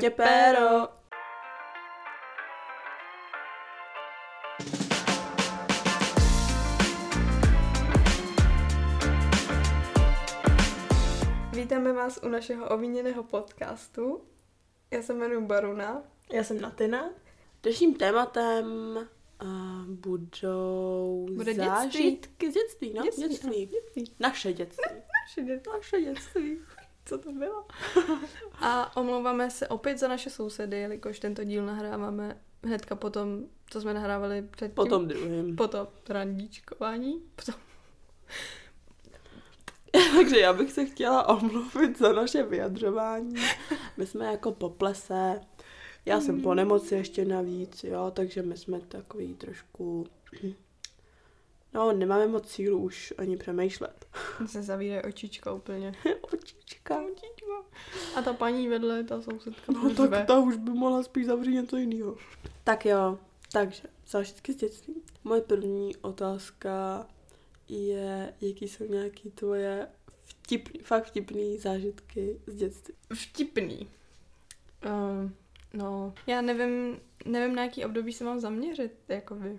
Těpéro. Vítáme vás u našeho ovíněného podcastu. Já se jmenuji Baruna. Já jsem Natina. Dnešním tématem uh, budou Bude zážitky z dětství. No, Dětství, dětství. dětství. Naše dětství. Naše děti. Naše dětství. Co to bylo? A omlouváme se opět za naše sousedy, jelikož tento díl nahráváme hnedka potom, co jsme nahrávali předtím. Potom druhým. Potom randíčkování. Potom... Takže já bych se chtěla omluvit za naše vyjadřování. My jsme jako po plese. Já jsem po nemoci ještě navíc, jo, takže my jsme takový trošku... No, nemáme moc sílu už ani přemýšlet. Se zavírají očička úplně. Očička. A ta paní vedle, ta sousedka, No tak ta už by mohla spíš zavřít něco jiného. Tak jo, takže zážitky z dětství. Moje první otázka je, jaký jsou nějaký tvoje vtipný, fakt vtipný zážitky z dětství. Vtipný. Uh, no, já nevím, nevím, na jaký období se mám zaměřit, jako vy.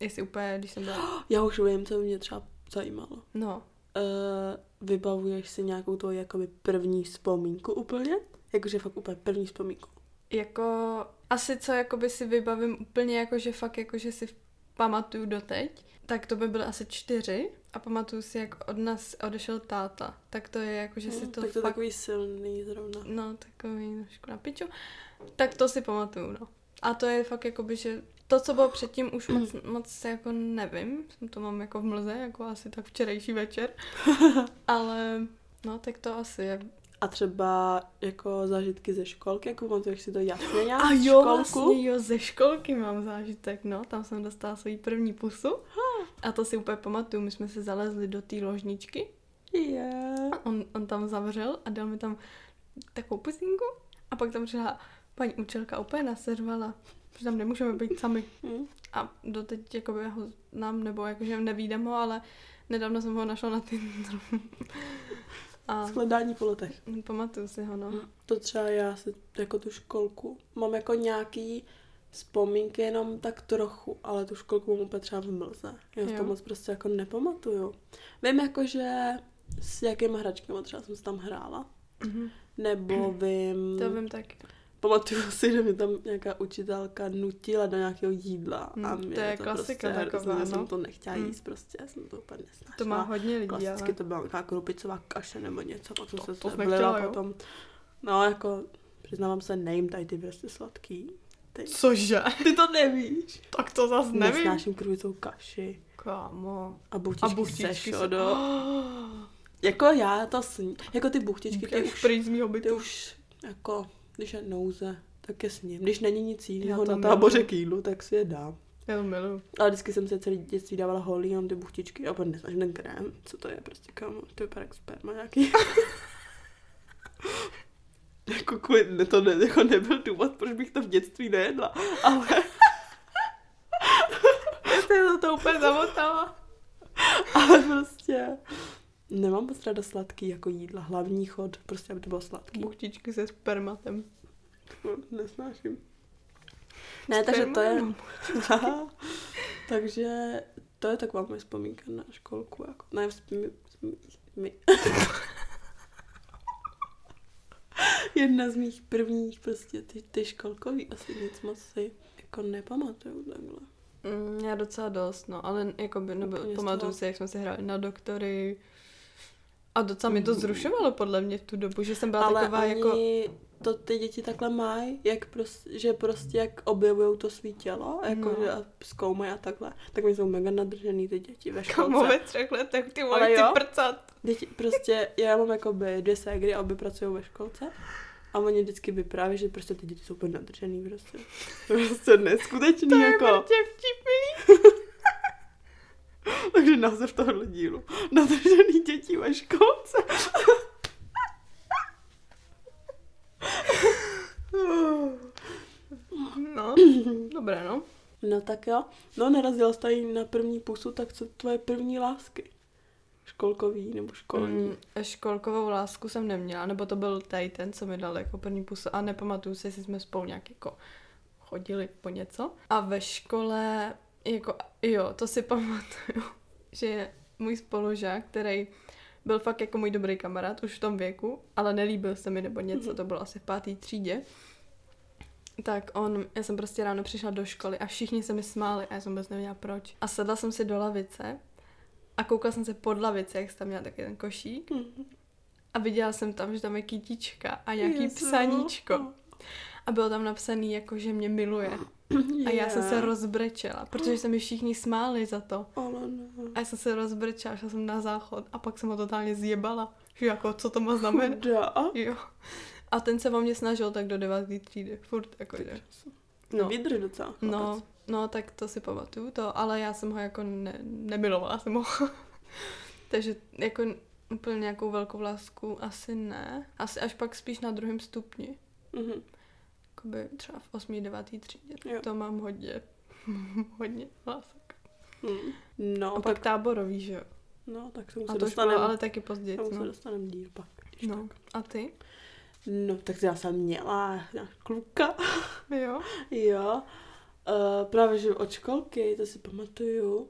Jestli úplně, když jsem byla... Já už vím, co mě třeba zajímalo. No, Uh, vybavuješ si nějakou tvoji jakoby první vzpomínku úplně? Jakože fakt úplně první vzpomínku. jako asi co jakoby si vybavím úplně jako, že fakt jako, že si pamatuju doteď, tak to by byly asi čtyři a pamatuju si, jak od nás odešel táta. Tak to je jako, že si No, to tak to fakt... takový silný zrovna. No, takový trošku na piču. Tak to si pamatuju, no. A to je fakt jakoby, že to, co bylo předtím, už moc, moc jako nevím. To mám jako v mlze, jako asi tak včerejší večer. Ale no, tak to asi je. A třeba jako zážitky ze školky, jako pamatuješ si to jasně nějak A jo, školku? vlastně jo, ze školky mám zážitek, no. Tam jsem dostala svoji první pusu. A to si úplně pamatuju. My jsme se zalezli do té ložničky. Yeah. A on, on tam zavřel a dal mi tam takovou pusinku. A pak tam přišla paní učitelka úplně naservala, že tam nemůžeme být sami. Hm. A doteď jakoby ho znám, nebo jakože nevídám ho, ale nedávno jsem ho našla na Tinderu. A Shledání po letech. pamatuju si ho, no. To třeba já si jako tu školku mám jako nějaký vzpomínky jenom tak trochu, ale tu školku mám úplně třeba v mlze. Já si to Jo. moc prostě jako nepamatuju. Vím jako, že s jakýma hračkama třeba jsem se tam hrála. Mhm. Nebo vím... To vím taky. Pamatuju si, že mi tam nějaká učitelka nutila do nějakého jídla. a Hmm, mě to je to klasika prostě taková, hrozně, Já no. jsem to nechtěla Hmm. jíst prostě, já jsem to úplně nesnášela. To má hodně lidí, Klasicky ale... to byla nějaká krupicová kaše nebo něco, pak jsem To- se to zblila potom. No, jako, přiznávám se, nejím tady ty prostě sladký. Ty, Cože? ty to nevíš. Tak to zas nevím. Nesnáším krupicovou kaši Kámo. a buchtičky, A buchtičky se šodo. Jako já to sní. Jako ty buchtičky, ty Už už, prý z mýho ty už, jako, když je nouze, tak je sním. Když není nic jiného na táboře k jídlu, tak si je dám. Já to miluju. Ale vždycky jsem se celý dětství dávala holí, jenom ty buchtičky a potom nesnáším ten krém. Co to je prostě, kámo? To vypadá jak sperma nějaký. jako kvůli, ne, to ne, jako nebyl důvod, proč bych to v dětství nejedla. Ale, Já jsem to, to úplně zamotala. ale prostě nemám moc ráda sladký jako jídla. Hlavní chod, prostě aby to bylo sladký. Buchtičky se spermatem. No, Nesnáším. Ne, takže to je... takže to je taková moje vzpomínka na školku. Jako, ne, vzpomí, vzpomí, Jedna z mých prvních prostě ty, ty školkový asi nic moc si jako nepamatuju takhle. Mm, já docela dost, no, ale jako by, nebo pamatuju si, jak jsme si hráli na doktory. A docela mě to zrušovalo podle mě v tu dobu, že jsem byla Ale taková oni jako... to ty děti takhle mají, jak prostě, že prostě jak objevují to svý tělo, jako No. že a zkoumají a takhle, tak mi jsou mega nadržený ty děti ve školce. Kamo ve třech letech, ty vole, ty prcat. Děti, prostě, já mám jakoby dvě ségry a obě pracují ve školce. A oni vždycky vypráví, že prostě ty děti jsou úplně nadržený prostě. To je prostě neskutečný To je jako. mrtě vtipný. Takže název tohohle dílu. Nadržený děti ve školce. No, dobré, no. No tak jo. No narazila jsi tady na první pusu, tak co tvoje první lásky? školkový nebo školní? Mm, školkovou lásku jsem neměla, nebo to byl tady ten, co mi dal jako první pusu a nepamatuju si, jestli jsme spolu nějak jako chodili po něco. A ve škole, jako jo, to si pamatuju, že můj spolužák, který byl fakt jako můj dobrý kamarád už v tom věku, ale nelíbil se mi nebo něco, Mhm. to bylo asi v pátý třídě. Tak on, já jsem prostě ráno přišla do školy a všichni se mi smáli a já jsem vůbec nevěděla proč. A sedla jsem si do lavice a koukala jsem se pod lavici, jak jsem tam měla taky ten košík Mhm. a viděla jsem tam, že tam je kytička a nějaký Jezu. psaníčko. A bylo tam napsaný jako, že mě miluje. A já jsem se rozbrečela, protože se mi všichni smáli za to. Ale. A já jsem se rozbrečela, šla jsem na záchod a pak jsem ho totálně zjebala. Že jako, co to má znamenat? Jo. A ten se o mě snažil tak do devátý třídy. Furt jako, že. No. No. Vydrž docela. No, chlapec. no, tak to si pamatuju to, ale já jsem ho jako ne, nemilovala jsem ho. Takže jako úplně nějakou velkou lásku asi ne. Asi až pak spíš na druhém stupni. Mhm. Jakoby třeba v 8. 9. třídě. Jo. To mám hodně, hodně lásek. Mhm. A No, pak tak, táborový, že jo. no, tak se mu A se to už bylo dostaneme. ale taky později. Tomu se No. dostaneme díl pak. no. tak. A ty? No, tak já jsem měla kluka. Jo. jo. Uh, právě, že od školky, to si pamatuju.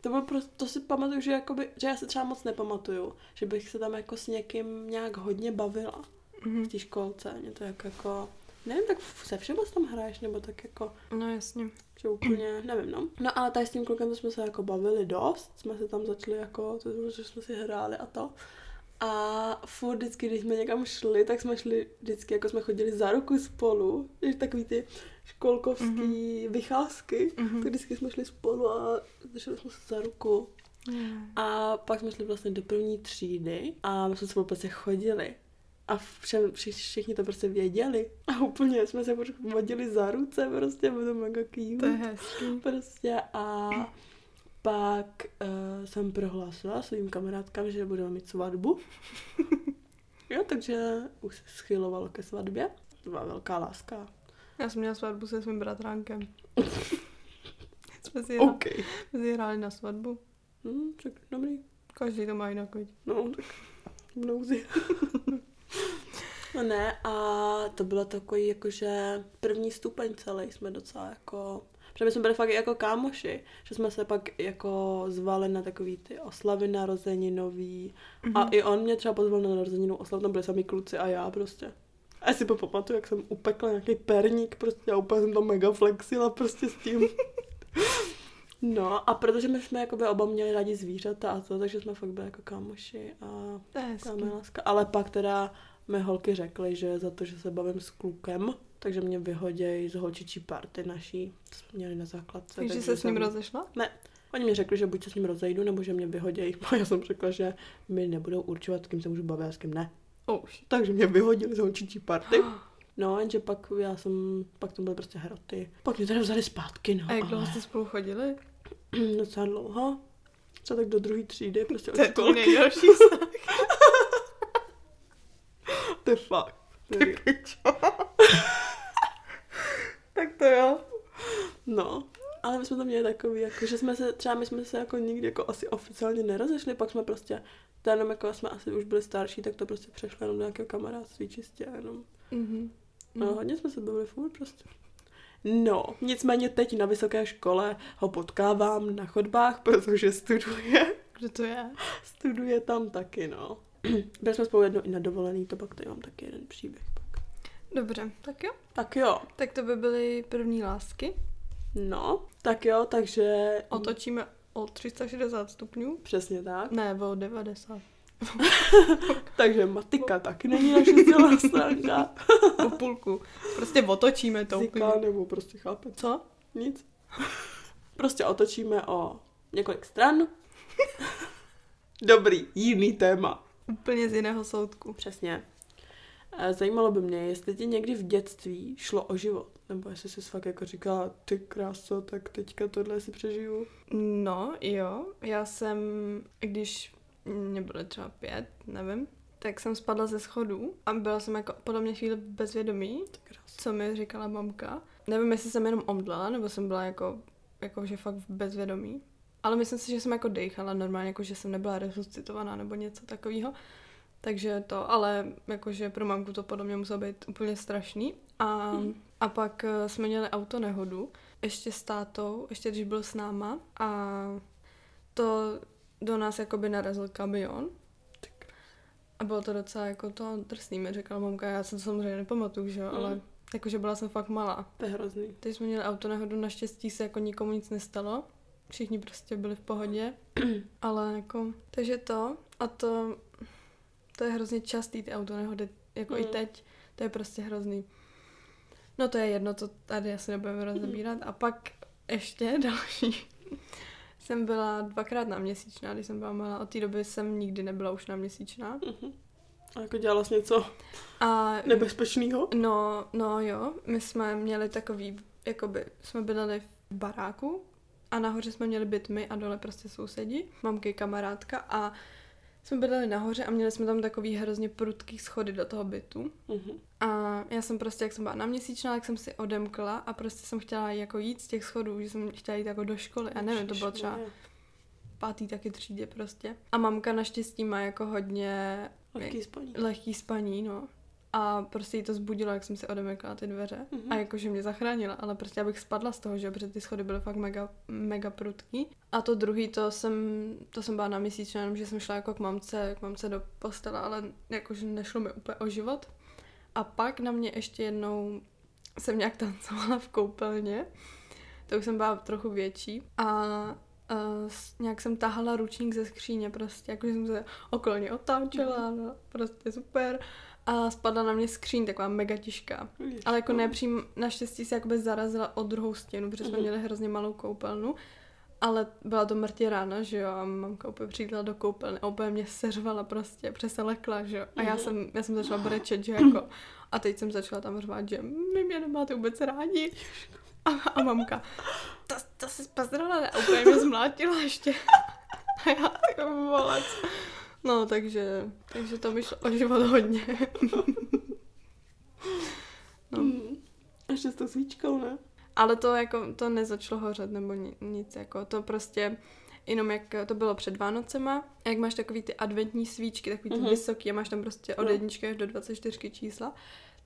To bylo prostě, to si pamatuju, že, jakoby, že já se třeba moc nepamatuju. Že bych se tam jako s někým nějak hodně bavila Mhm. v té školce. Mě to jako, jako nevím, tak se všem tam hraješ, nebo tak jako, No jasně. že úplně, nevím, no. No ale tady s tím klukem to jsme se jako bavili dost, jsme se tam začali jako, to že jsme si hráli a to. A furt vždycky, když jsme někam šli, tak jsme šli vždycky, jako jsme chodili za ruku spolu, že takový ty školkovský mm-hmm. vycházky, Mhm. tak vždycky jsme šli spolu a drželi jsme se za ruku. Mm. A pak jsme šli vlastně do první třídy a my jsme spolu prostě chodili. A všem, vši- všichni to prostě věděli. A úplně jsme se vodili za ruce, prostě bylo to mega cute. To je hezký. Prostě a pak uh, jsem prohlásila svým kamarádkám, že budeme mít svatbu. jo, takže už se schylovalo ke svatbě. To byla velká láska. Já jsem měla svatbu se svým bratránkem. jsme si, hra, OK. jsme si hráli na svatbu. Hm, tak dobrý. Každý to má jinak, viď? No, tak v nouzi. no ne, a to bylo takový jakože první stupeň celý jsme docela jako... Protože my jsme byli fakt jako kámoši, že jsme se pak jako zvali na takový ty oslavy narozeninový. Mm-hmm. A i on mě třeba pozval na narozeninu oslav, tam byli sami kluci a já prostě. A já si pamatuju, jak jsem upekla nějaký perník prostě a úplně jsem to mega flexila prostě s tím. No a protože my jsme jakoby oba měli rádi zvířata a to, takže jsme fakt byli jako kámoši a To je hezký. Taková láska. Ale pak teda mi holky řekly, že za to, že se bavím s klukem, takže mě vyhodějí z holčičí party naší, co jsme měli na základce. Takže se s ním jsem- rozešla? Oni mi řekli, že buď se s ním rozejdu, nebo že mě vyhodějí. A já jsem řekla, že mi nebudou určovat, s kým se můžu bavit a s kým ne. Už. Takže mě vyhodili z holčičí party. No, jenže pak já jsem, pak to byly prostě hroty. Pak mě teda vzali zpátky, no. A jak dlouho ale jste spolu chodili? docela dlouho. Třeba tak do druhé třídy, prostě od To je školky. nejdelší je fakt. Je- tak to jo. No, ale my jsme to měli takový, jako, že jsme se, třeba my jsme se jako nikdy jako asi oficiálně nerozešli, pak jsme prostě, to jenom jako jsme asi už byli starší, tak to prostě přešlo jenom do nějakého kamarádství čistě, jenom. Mhm. No, hodně jsme se bavili furt prostě. No, nicméně teď na vysoké škole ho potkávám na chodbách, protože studuje, Kdo to je? studuje tam taky, no. Byli jsme spolu jednou i na dovolený, to pak tady mám taky jeden příběh. Pak. Dobře, tak jo. Tak jo, Tak to by byly první lásky. no, tak jo, takže... Otočíme o 360 stupňů. Přesně tak. Ne, o 90. Takže matika taky není naše silná stránka. O půlku. Prostě otočíme to úplně. Nebo prostě chápe. Co? Nic. Prostě otočíme o několik stran. Dobrý, jiný téma. Úplně z jiného soudku. Přesně. Zajímalo by mě, jestli ti někdy v dětství šlo o život. Nebo jestli jsi fakt jako říkala, ty kráso, tak teďka tohle si přežiju. No, jo. Já jsem, když mě bylo třeba pět, nevím, tak jsem spadla ze schodů a byla jsem jako podobně chvíli bezvědomí, co mi říkala mamka. Nevím, jestli jsem jenom omdlela, nebo jsem byla jako, jako že fakt v bezvědomí. Ale myslím si, že jsem jako dechala normálně, jako že jsem nebyla resuscitovaná nebo něco takového. Takže to, ale jakože pro mamku to podle mě muselo být úplně strašný. A, hmm. a pak eh, jsme měli auto nehodu, ještě s tátou, ještě když byl s náma a to do nás jakoby narazil kamion. A bylo to docela jako to drsný, mi řekla mamka, já jsem to samozřejmě nepamatuju, že jo, mm. ale jakože byla jsem fakt malá. To je hrozný. Teď jsme měli auto nehodu, naštěstí se jako nikomu nic nestalo. Všichni prostě byli v pohodě, ale jako, takže to a to, to je hrozně častý ty auto nehody, jako mm. i teď, to je prostě hrozný. No to je jedno, to tady asi nebudeme rozebírat. A pak ještě další. jsem byla dvakrát na měsíčná, když jsem byla malá. Od té doby jsem nikdy nebyla už na měsíčná. Uh-huh. A jako dělala jsi něco a, nebezpečného? No, no jo. My jsme měli takový, jakoby, jsme bydleli v baráku a nahoře jsme měli byt my a dole prostě sousedi, mamky, kamarádka a jsme bydleli nahoře a měli jsme tam takový hrozně prudký schody do toho bytu. Uh-huh. A já jsem prostě, jak jsem byla na měsíčná, tak jsem si odemkla a prostě jsem chtěla jako jít z těch schodů, že jsem chtěla jít jako do školy. A nevím, to bylo třeba pátý taky třídě prostě. A mamka naštěstí má jako hodně lehký spaní. Lehký spaní, no a prostě jí to zbudilo, jak jsem si odemykala ty dveře mm-hmm. a jakože mě zachránila, ale prostě abych spadla z toho, že protože ty schody byly fakt mega, mega prudký. A to druhý, to jsem, to jsem byla na měsíc, jenom že jsem šla jako k mamce, k mamce do postele, ale jakože nešlo mi úplně o život. A pak na mě ještě jednou jsem nějak tancovala v koupelně, to už jsem byla trochu větší a uh, nějak jsem tahala ručník ze skříně prostě, jakože jsem se okolně otáčela, mm-hmm. no, prostě super a spadla na mě skříň, taková mega těžká. Jež, Ale jako nepřím, naštěstí se jakoby zarazila o druhou stěnu, protože jsme mm-hmm. měli hrozně malou koupelnu. Ale byla to mrtě rána, že jo, a mamka úplně přijela do koupelny a úplně mě seřvala prostě, přese lekla, že jo. A já jsem, já jsem začala brečet, že jako, a teď jsem začala tam řvát, že my mě nemáte vůbec rádi. A, a mamka, to, to se spazrala, a úplně mě zmlátila ještě. A já, ty volec. No, takže, takže to šlo o život hodně. no. Mm, ještě s tou svíčkou, ne? Ale to jako, to nezačalo hořet nebo nic, jako to prostě jenom jak to bylo před Vánocema, jak máš takový ty adventní svíčky, takový ty mm-hmm. vysoký a máš tam prostě od no. jedničky až do 24 čísla,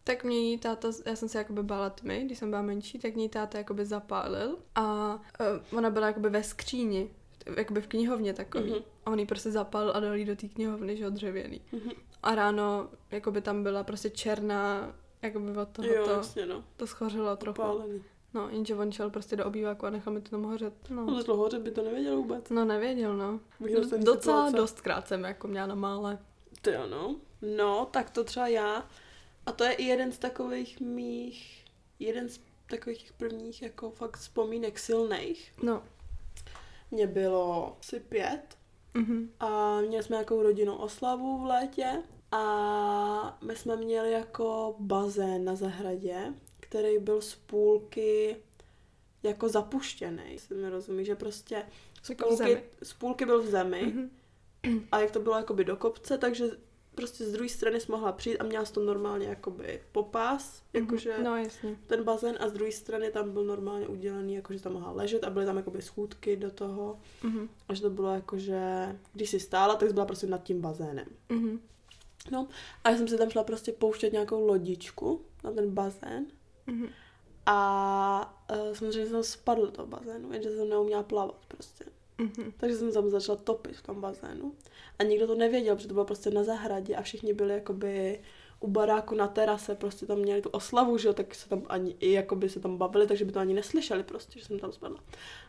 tak mě jí táta, já jsem se jakoby bála tmy, když jsem byla menší, tak mě jí táta jakoby zapálil a uh, ona byla jakoby ve skříni, jakoby v knihovně takový. Mm-hmm. A on jí prostě zapal a dal jí do té knihovny, že dřevěný. Mm-hmm. A ráno, jakoby tam byla prostě černá, jakoby od toho jo, jasně, no. to schořilo trochu. Upálený. No, jenže on šel prostě do obýváku a nechal mi to tam hořet. No. Ale to hořet by to nevěděl vůbec. No, nevěděl, no. Docela situace. dost krát jsem jako měla na mále. To jo, no. No, tak to třeba já. A to je i jeden z takových mých, jeden z takových těch prvních jako fakt vzpomínek silných. No. Mně bylo asi pět mm-hmm. a měli jsme nějakou rodinnou oslavu v létě a my jsme měli jako bazén na zahradě, který byl z půlky jako zapuštěný. Si mi rozumí, že prostě z jako půlky, z půlky byl v zemi mm-hmm. a jak to bylo jakoby do kopce, takže prostě z druhé strany jsi mohla přijít a měla jsi to normálně jakoby popás, mhm. jakože no, jasně. ten bazén a z druhé strany tam byl normálně udělaný, jakože tam mohla ležet a byly tam jakoby schůdky do toho mm-hmm. a že to bylo jakože, když jsi stála, tak jsi byla prostě nad tím bazénem. Mm-hmm. No a já jsem si tam šla prostě pouštět nějakou lodičku na ten bazén mm-hmm. a uh, samozřejmě jsem spadl do toho bazénu, jenže jsem neuměla plavat prostě. Mm-hmm. Takže jsem tam začala topit v tom bazénu. A nikdo to nevěděl, protože to bylo prostě na zahradě a všichni byli jakoby u baráku na terase, prostě tam měli tu oslavu, že jo, tak se tam ani, i jakoby se tam bavili, takže by to ani neslyšeli prostě, že jsem tam spadla.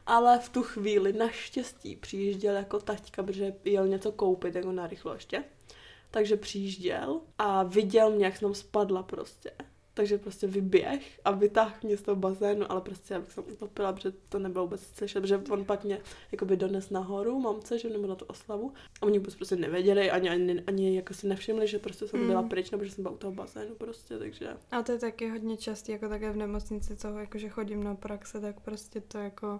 Ale v tu chvíli naštěstí přijížděl jako taťka, protože jel něco koupit jako na rychlo ještě. Takže přijížděl a viděl mě, jak jsem tam spadla prostě takže prostě vyběh a vytáhl mě z toho bazénu, ale prostě já bych se utopila, protože to nebylo vůbec slyšet, protože on pak mě jakoby dones nahoru, mamce, že nebo na tu oslavu a oni vůbec prostě nevěděli, ani, ani, ani jako si nevšimli, že prostě jsem mm. byla pryč, nebo že jsem byla u toho bazénu prostě, takže. A to je taky hodně častý, jako také v nemocnici, co jakože chodím na praxe, tak prostě to jako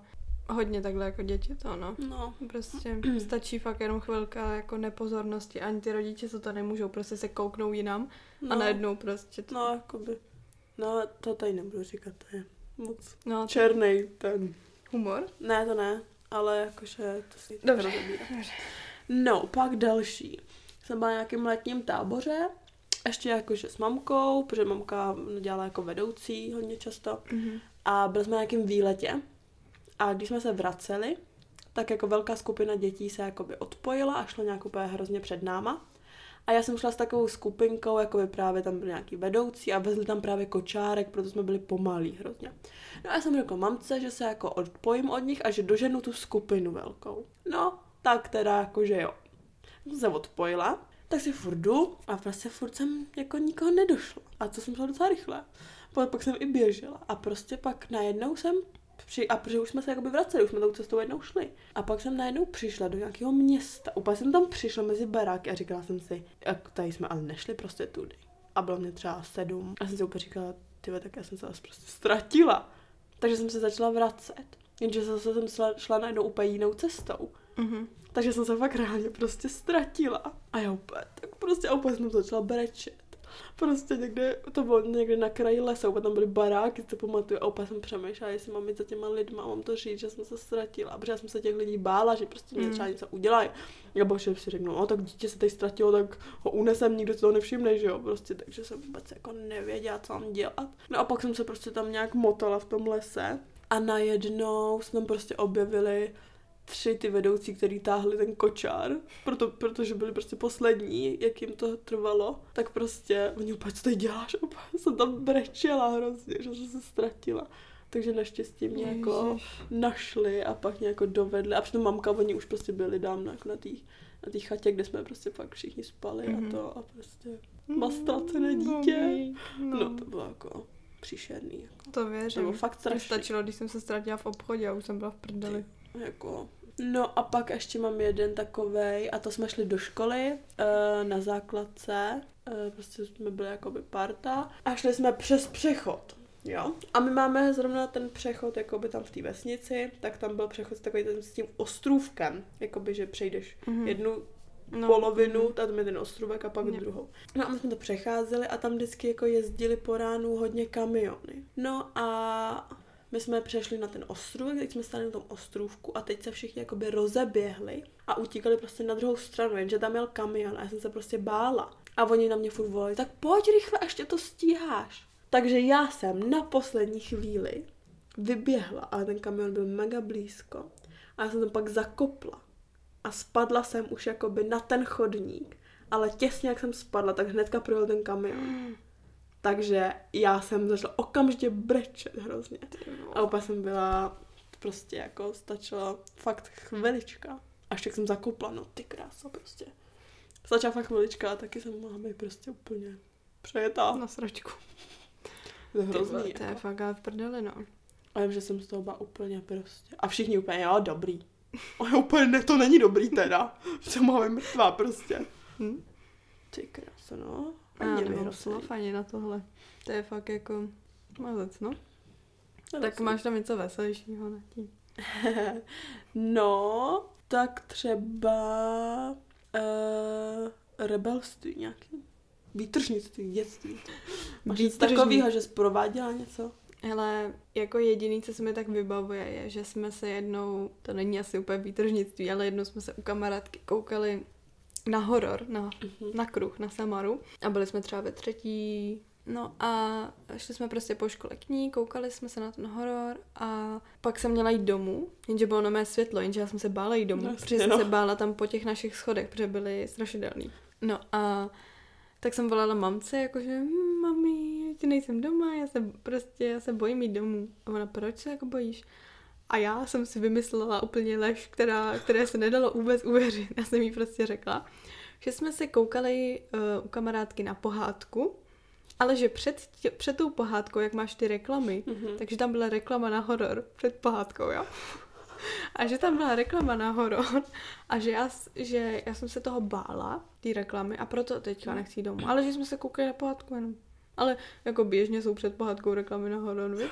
hodně takhle jako děti to, no. No. Prostě stačí fakt jenom chvilka jako nepozornosti, ani ty rodiče co to nemůžou, prostě se kouknou jinam no. a najednou prostě to... No, jakoby. No, to tady nebudu říkat, to je moc no, černý ten. Humor? Ne, to ne. ale jakože to si Dobře, dobře. No, pak další. Jsem byla na nějakém letním táboře, ještě jakože s mamkou, protože mamka dělala jako vedoucí hodně často. Mhm. A byli jsme na nějakém výletě. A když jsme se vraceli, tak jako velká skupina dětí se jakoby odpojila a šla nějak úplně hrozně před náma. A já jsem šla s takovou skupinkou, jako by právě tam byl nějaký vedoucí a vezli tam právě kočárek, proto jsme byli pomalí hrozně. No a já jsem řekla mamce, že se jako odpojím od nich a že doženu tu skupinu velkou. No, tak teda jakože jo. Jsem se odpojila, tak si furt jdu a prostě furt jsem jako nikoho nedošla. A to jsem šla docela rychle. Pak jsem i běžela a prostě pak najednou jsem při, a protože už jsme se jakoby vraceli, už jsme tou cestou jednou šli. A pak jsem najednou přišla do nějakého města. Úplně jsem tam přišla mezi baráky a říkala jsem si, jak tady jsme ale nešli prostě tudy. A bylo mě třeba sedm. A jsem si úplně říkala, ty tak já jsem se zase prostě ztratila. Takže jsem se začala vracet. Jenže zase jsem šla, šla najednou úplně jinou cestou. Mhm. Takže jsem se fakt reálně prostě ztratila. A já úplně, tak prostě a úplně jsem začala brečet. Prostě někde, to bylo někde na kraji lesa, úplně tam byly baráky, to pamatuju, a úplně jsem přemýšlela, jestli mám jít za těma lidma, mám to říct, že jsem se ztratila, protože já jsem se těch lidí bála, že prostě mě Mm. třeba něco udělají. Nebo že si řeknu, no tak dítě se tady ztratilo, tak ho unesem, nikdo si toho nevšimne, že jo, prostě, takže jsem vůbec jako nevěděla, co mám dělat. No a pak jsem se prostě tam nějak motala v tom lese a najednou se tam prostě objevili tři ty vedoucí, který táhli ten kočár, proto, protože byli prostě poslední, jak jim to trvalo, tak prostě oni úplně, co tady děláš? Úplně jsem tam brečela hrozně, že jsem se ztratila. Takže naštěstí mě jako Ježiš. našli a pak mě jako dovedli. A přitom mamka, oni už prostě byli dávno jako na té na té chatě, kde jsme prostě fakt všichni spali Mhm. a to a prostě má ztracené dítě. No, No to bylo jako příšerný. Jako. to To věřím. bylo fakt Mně strašný. stačilo, když jsem se ztratila v obchodě a už jsem byla v prdeli. Jako. No a pak ještě mám jeden takovej, a to jsme šli do školy eh, na základce, eh, prostě jsme byli jakoby parta a šli jsme přes přechod. Jo. A my máme zrovna ten přechod jakoby tam v té vesnici, tak tam byl přechod takový ten s tím ostrůvkem, jakoby, že přejdeš Mhm. jednu No. polovinu, tam je ten ostrůvek a pak Jo. druhou. No a my jsme to přecházeli a tam vždycky jako jezdili po ránu hodně kamiony. No a my jsme přešli na ten ostrůvek, teď jsme stáli na tom ostrůvku a teď se všichni jakoby rozeběhli a utíkali prostě na druhou stranu, jenže tam jel kamion a já jsem se prostě bála. A oni na mě furt volali, tak pojď rychle, až tě to stíháš. Takže já jsem na poslední chvíli vyběhla, ale ten kamion byl mega blízko. A já jsem tam pak zakopla. A spadla jsem už jakoby na ten chodník. Ale těsně jak jsem spadla, tak hnedka projel ten kamion. Takže já jsem začala okamžitě brečet hrozně. A úplně jsem byla, prostě jako stačila fakt chvilička. Až tak jsem zakopla, no ty krása prostě. Stačila fakt chvilička a taky jsem mohla být prostě úplně přejetá. Na sračku. To je Ty hrozný. vole, to je jako. fakt ale v prdeli, no. A vím, že jsem z toho byla úplně prostě. A všichni úplně, jo, dobrý. A já úplně, ne, to není dobrý teda. Co máme mrtvá prostě. Hm? Ty krása, no. Ani slov ani na tohle. To je fakt jako mazec, no. To Tak jsem- máš tam něco veselějšího na tím. no, tak třeba uh, rebelství nějaký. Výtržnictví, dětství. Máš něco takového, že jsi prováděla něco? Hele, jako jediný, co se mi tak vybavuje, je, že jsme se jednou, to není asi úplně výtržnictví, ale jednou jsme se u kamarádky koukali na horor, na, Mhm. na kruh, na Samaru a byli jsme třeba ve třetí, no a šli jsme prostě po škole k ní, koukali jsme se na ten horor a pak jsem měla jít domů, jenže bylo na mé světlo, jenže já jsem se bála jít domů, Jasně, protože jsem no. se bála tam po těch našich schodech, protože byly strašidelný. No a tak jsem volala mamce, jakože hm, mami, ještě nejsem doma, já se prostě, já se bojím jít domů. A ona, proč se jako bojíš? A já jsem si vymyslela úplně lež, která, které se nedalo vůbec uvěřit. Já jsem jí prostě řekla, že jsme se koukali uh, u kamarádky na pohádku, ale že před, tě, před tou pohádkou, jak máš ty reklamy, Mhm. takže tam byla reklama na horor před pohádkou, jo? A že tam byla reklama na horor a že já, že já jsem se toho bála, ty reklamy, a proto teďka nechci jít domů. Ale že jsme se koukali na pohádku jenom. Ale jako běžně jsou před pohádkou reklamy na horor, víš?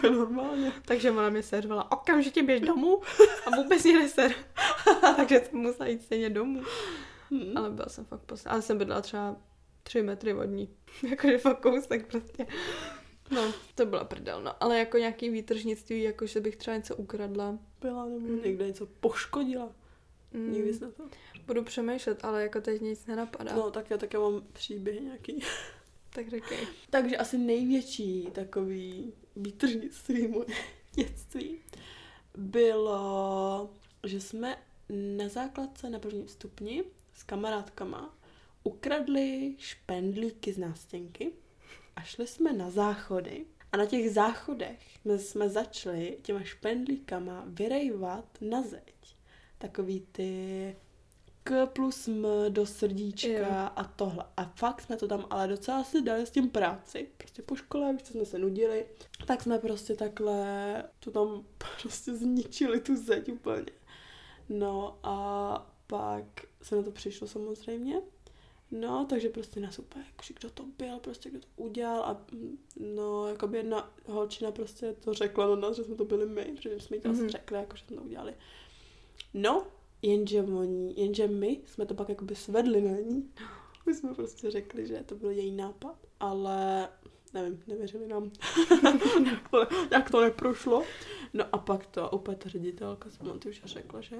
To je normálně. Takže ona mě servala, okamžitě běž domů a vůbec mě neser. Takže jsem musela jít stejně domů. Hm. Ale byla jsem fakt poslední. Ale jsem bydlela třeba tři metry od ní. Jakože fakt kousek prostě. No, to byla prdel, no. Ale jako nějaký výtržnictví, jako že bych třeba něco ukradla. Byla nebo Mm. někde něco poškodila. Mm, Nikdy na to. budu přemýšlet, ale jako teď nic nenapadá. No, tak já také mám příběh nějaký. Tak řekej. Takže asi největší takový výtržnictví moje dětství bylo, že jsme na základce na prvním stupni s kamarádkama ukradli špendlíky z nástěnky a šli jsme na záchody. A na těch záchodech jsme, jsme začali těma špendlíkama vyrejvat na zeď. Takový ty K plus M do srdíčka Jo. a tohle. A fakt jsme to tam ale docela si dali s tím práci. Prostě po škole, víš, co jsme se nudili, tak jsme prostě takhle to tam prostě zničili tu zeď úplně. No a pak se na to přišlo samozřejmě. No, takže prostě nás úplně, jakože kdo to byl, prostě kdo to udělal a mm, no, jako by jedna holčina prostě to řekla na nás, že jsme to byli my, protože jsme jí to asi Mhm. řekli, jako že jsme to udělali. No, jenže oni, jenže my jsme to pak jakoby svedli na ní. My jsme prostě řekli, že to byl její nápad, ale nevím, nevěřili nám. Jak to neprošlo. No a pak to úplně ta ředitelka z že řekla, že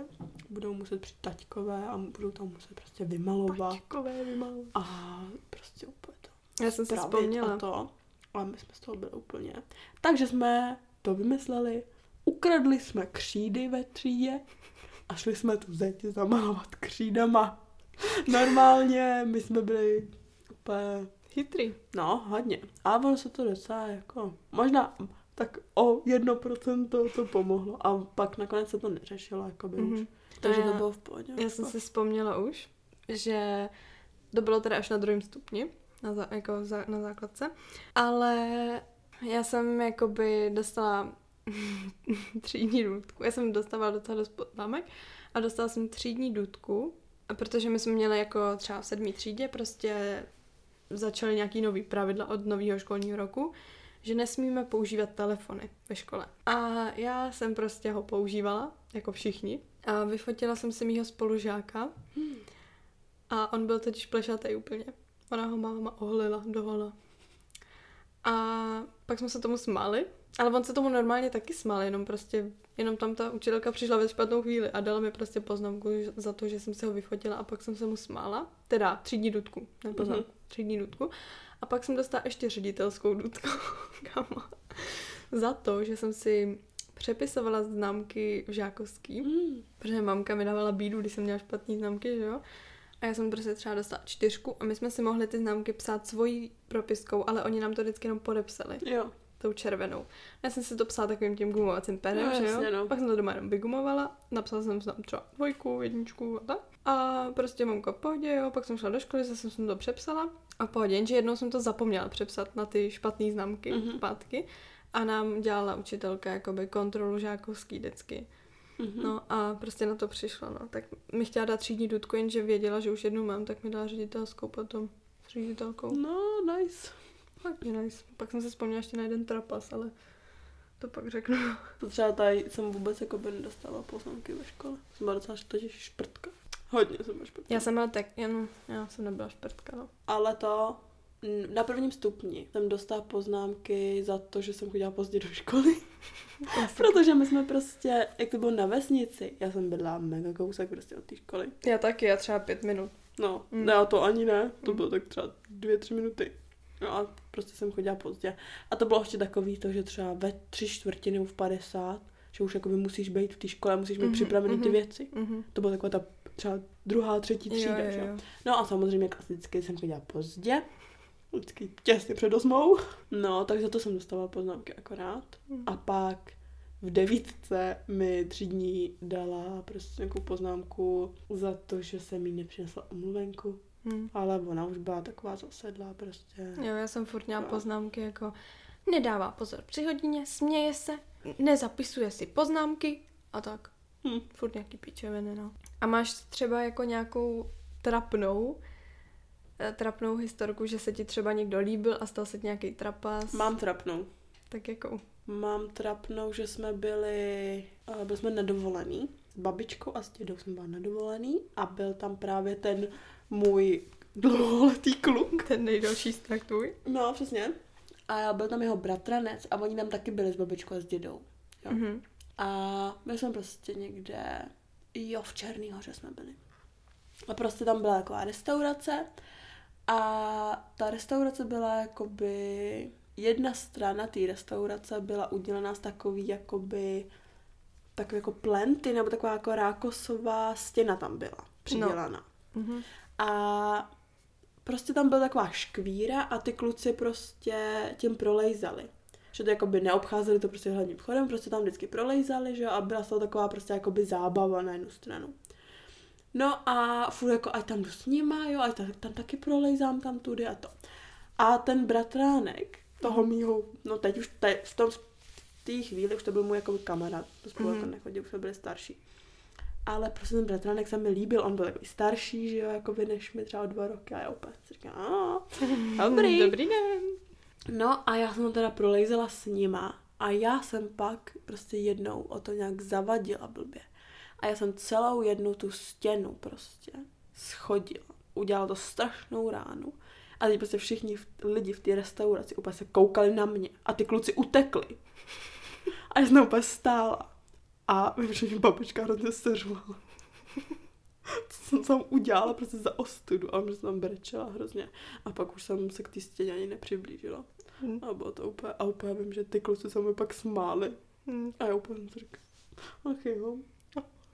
budou muset přijít taťkové a budou tam muset prostě vymalovat. Pačkové vymalu. A prostě úplně to Já jsem si vzpomněla. a to. A my jsme z toho byli úplně. Takže jsme to vymysleli, ukradli jsme křídy ve třídě a šli jsme tu zeď zamalovat křídama. Normálně my jsme byli úplně, Chytrý. no hodně. A ono se to docela jako, možná tak o jedno procento to pomohlo a pak nakonec se to neřešilo, jako by mm-hmm. už. Mhm. Takže to bylo v pohodě. Já jsem si vzpomněla už, že to bylo teda až na druhém stupni, na, zá, jako za, na základce, ale já jsem jakoby dostala třídní důdku. Já jsem dostávala docela dost poznámek a dostala jsem třídní důdku, protože my jsme měli jako třeba v sedmý třídě prostě začaly nějaký nový pravidla od nového školního roku, že nesmíme používat telefony ve škole. A já jsem prostě ho používala, jako všichni. A vyfotila jsem si mýho spolužáka a on byl totiž plešatý úplně. Ona ho máma oholila dohola. A pak jsme se tomu smáli, ale on se tomu normálně taky smál, jenom prostě, jenom tam ta učitelka přišla ve špatnou chvíli a dala mi prostě poznámku za to, že jsem se ho vyfotila a pak jsem se mu smála. Teda třídní dudku, ne poznámku, třídní dudku. A pak jsem dostala ještě ředitelskou dudku, kamo. Za to, že jsem si přepisovala známky v žákovský, Mm. protože mamka mi dávala bídu, když jsem měla špatné známky, že jo. A já jsem prostě třeba dostala čtyřku a my jsme si mohli ty známky psát svojí propiskou, ale oni nám to vždycky jenom podepsali, Jo. Tou červenou. Já jsem si to psala takovým tím gumovacím perem, No, že jo. jasně, no. Pak jsem to doma jenom vygumovala, napsala jsem tam třeba dvojku, jedničku a tak. A prostě mamka pohodě, jo, pak jsem šla do školy, zase jsem to přepsala a pohodě, jenže jednou jsem to zapomněla přepsat na ty špatné známky Mhm. zpátky a nám dělala učitelka jakoby kontrolu žákovský vždycky. Mhm. No a prostě na to přišla, no. Tak mi chtěla dát třídní dudku, jenže věděla, že už jednu mám, tak mi dala ředitelskou potom s ředitelkou. No, nice. Hodně nice. Pak jsem se vzpomněla ještě na jeden trapas, ale to pak řeknu. To třeba tady jsem vůbec jako by nedostala poznámky ve škole. Jsem byla docela totiž šprtka. Hodně jsem byla šprtka. Já jsem měla tak, jen, já jsem nebyla šprtka, no. Ale to na prvním stupni jsem dostala poznámky za to, že jsem chodila pozdě do školy. Protože my jsme prostě, jak to bylo na vesnici, já jsem bydla mega kousek prostě od té školy. Já taky, já třeba pět minut. No, Mm. ne, a to ani ne, to Mm. bylo tak třeba dvě, tři minuty. No a prostě jsem chodila pozdě. A to bylo ještě takový to, že třeba ve tři čtvrtiny nebo v 50, že už jakoby musíš být v té škole, musíš mít Mhm, mm-hmm, připravený ty mhm. věci. Mhm. To byla taková ta třeba druhá, třetí třída, jo, jo, jo. No a samozřejmě klasicky jsem chodila pozdě. Vždycky těsně před osmou. No, takže to jsem dostala poznámky akorát. Mhm. A pak v devítce mi tři dní dala prostě nějakou poznámku za to, že jsem jí nepřinesla omluvenku. Hm. Ale ona už byla taková zasedlá prostě. Jo, já jsem furt měla No. poznámky jako nedává pozor při hodině, směje se, nezapisuje si poznámky a tak. Hm. Furt nějaký píčeviny, no. A máš třeba jako nějakou trapnou, eh, trapnou historku, že se ti třeba někdo líbil a stal se ti nějaký trapas? Mám trapnou. Tak jako, Mám trapnou, že jsme byli, eh, byli jsme na dovolený. S babičkou a s dědou jsme byli na dovolený a byl tam právě ten můj dlouholetý kluk. ten nejdelší vztah tvůj. No, přesně. A byl tam jeho bratranec a oni tam taky byli s babičkou a s dědou. Jo. Mhm. A my jsme prostě někde, jo, v Černý hoře jsme byli. A prostě tam byla taková restaurace a ta restaurace byla jakoby, jedna strana té restaurace byla udělaná z takový jakoby, takový jako plenty, nebo taková jako rákosová stěna tam byla přidělaná. Mhm. A prostě tam byla taková škvíra a ty kluci prostě tím prolejzali. Že to jakoby neobcházeli to prostě hlavním vchodem, prostě tam vždycky prolejzali, že jo, a byla toho taková prostě jakoby zábava na jednu stranu. No a furt jako, ať tam jdu s nima, jo, ať tam, tam taky prolejzám tam tudy a to. A ten bratránek toho mýho, no teď už te, v tom v té chvíli už to byl můj jako kamarád, to spolu Mhm. jako nechodil, už jsme byli starší. Ale prostě ten bratránek se mi líbil, on byl takový starší, že jo, jakoby než mi třeba o dva roky a já úplně si říkám, "A, dobrý. Dobrý den. No a já jsem teda prolejzela s nima a já jsem pak prostě jednou o to nějak zavadila blbě. A já jsem celou jednu tu stěnu prostě schodila. Udělala to strašnou ránu. A teď prostě všichni v, lidi v té restauraci úplně se koukali na mě a ty kluci utekli. A já jsem úplně stála. A vím, že mi babička hrozně seřvala. Co jsem tam udělala prostě za ostudu a že jsem tam brečela hrozně. A pak už jsem se k té stěně ani nepřiblížila. Hm. A bylo to úplně, a úplně vím, že ty kluci se mi pak smáli. Hm. A já úplně jsem si říkala, ach jo.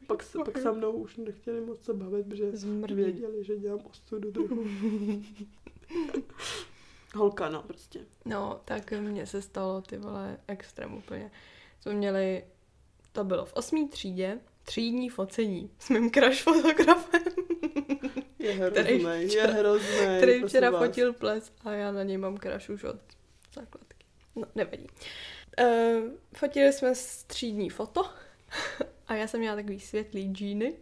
Pak, se, pak se mnou už nechtěli moc se bavit, protože Zmrdí. věděli, že dělám ostudu trochu. Holka, no prostě. No, tak mně se stalo ty vole extrém úplně. Jsme měli, to bylo v osmý třídě, třídní focení s mým crush fotografem, Je Který hrozný, je včera- hrozný. který včera vás. fotil ples a já na něj mám crush už od základky. No, nevadí. Uh, fotili jsme třídní foto a já jsem měla takový světlý džíny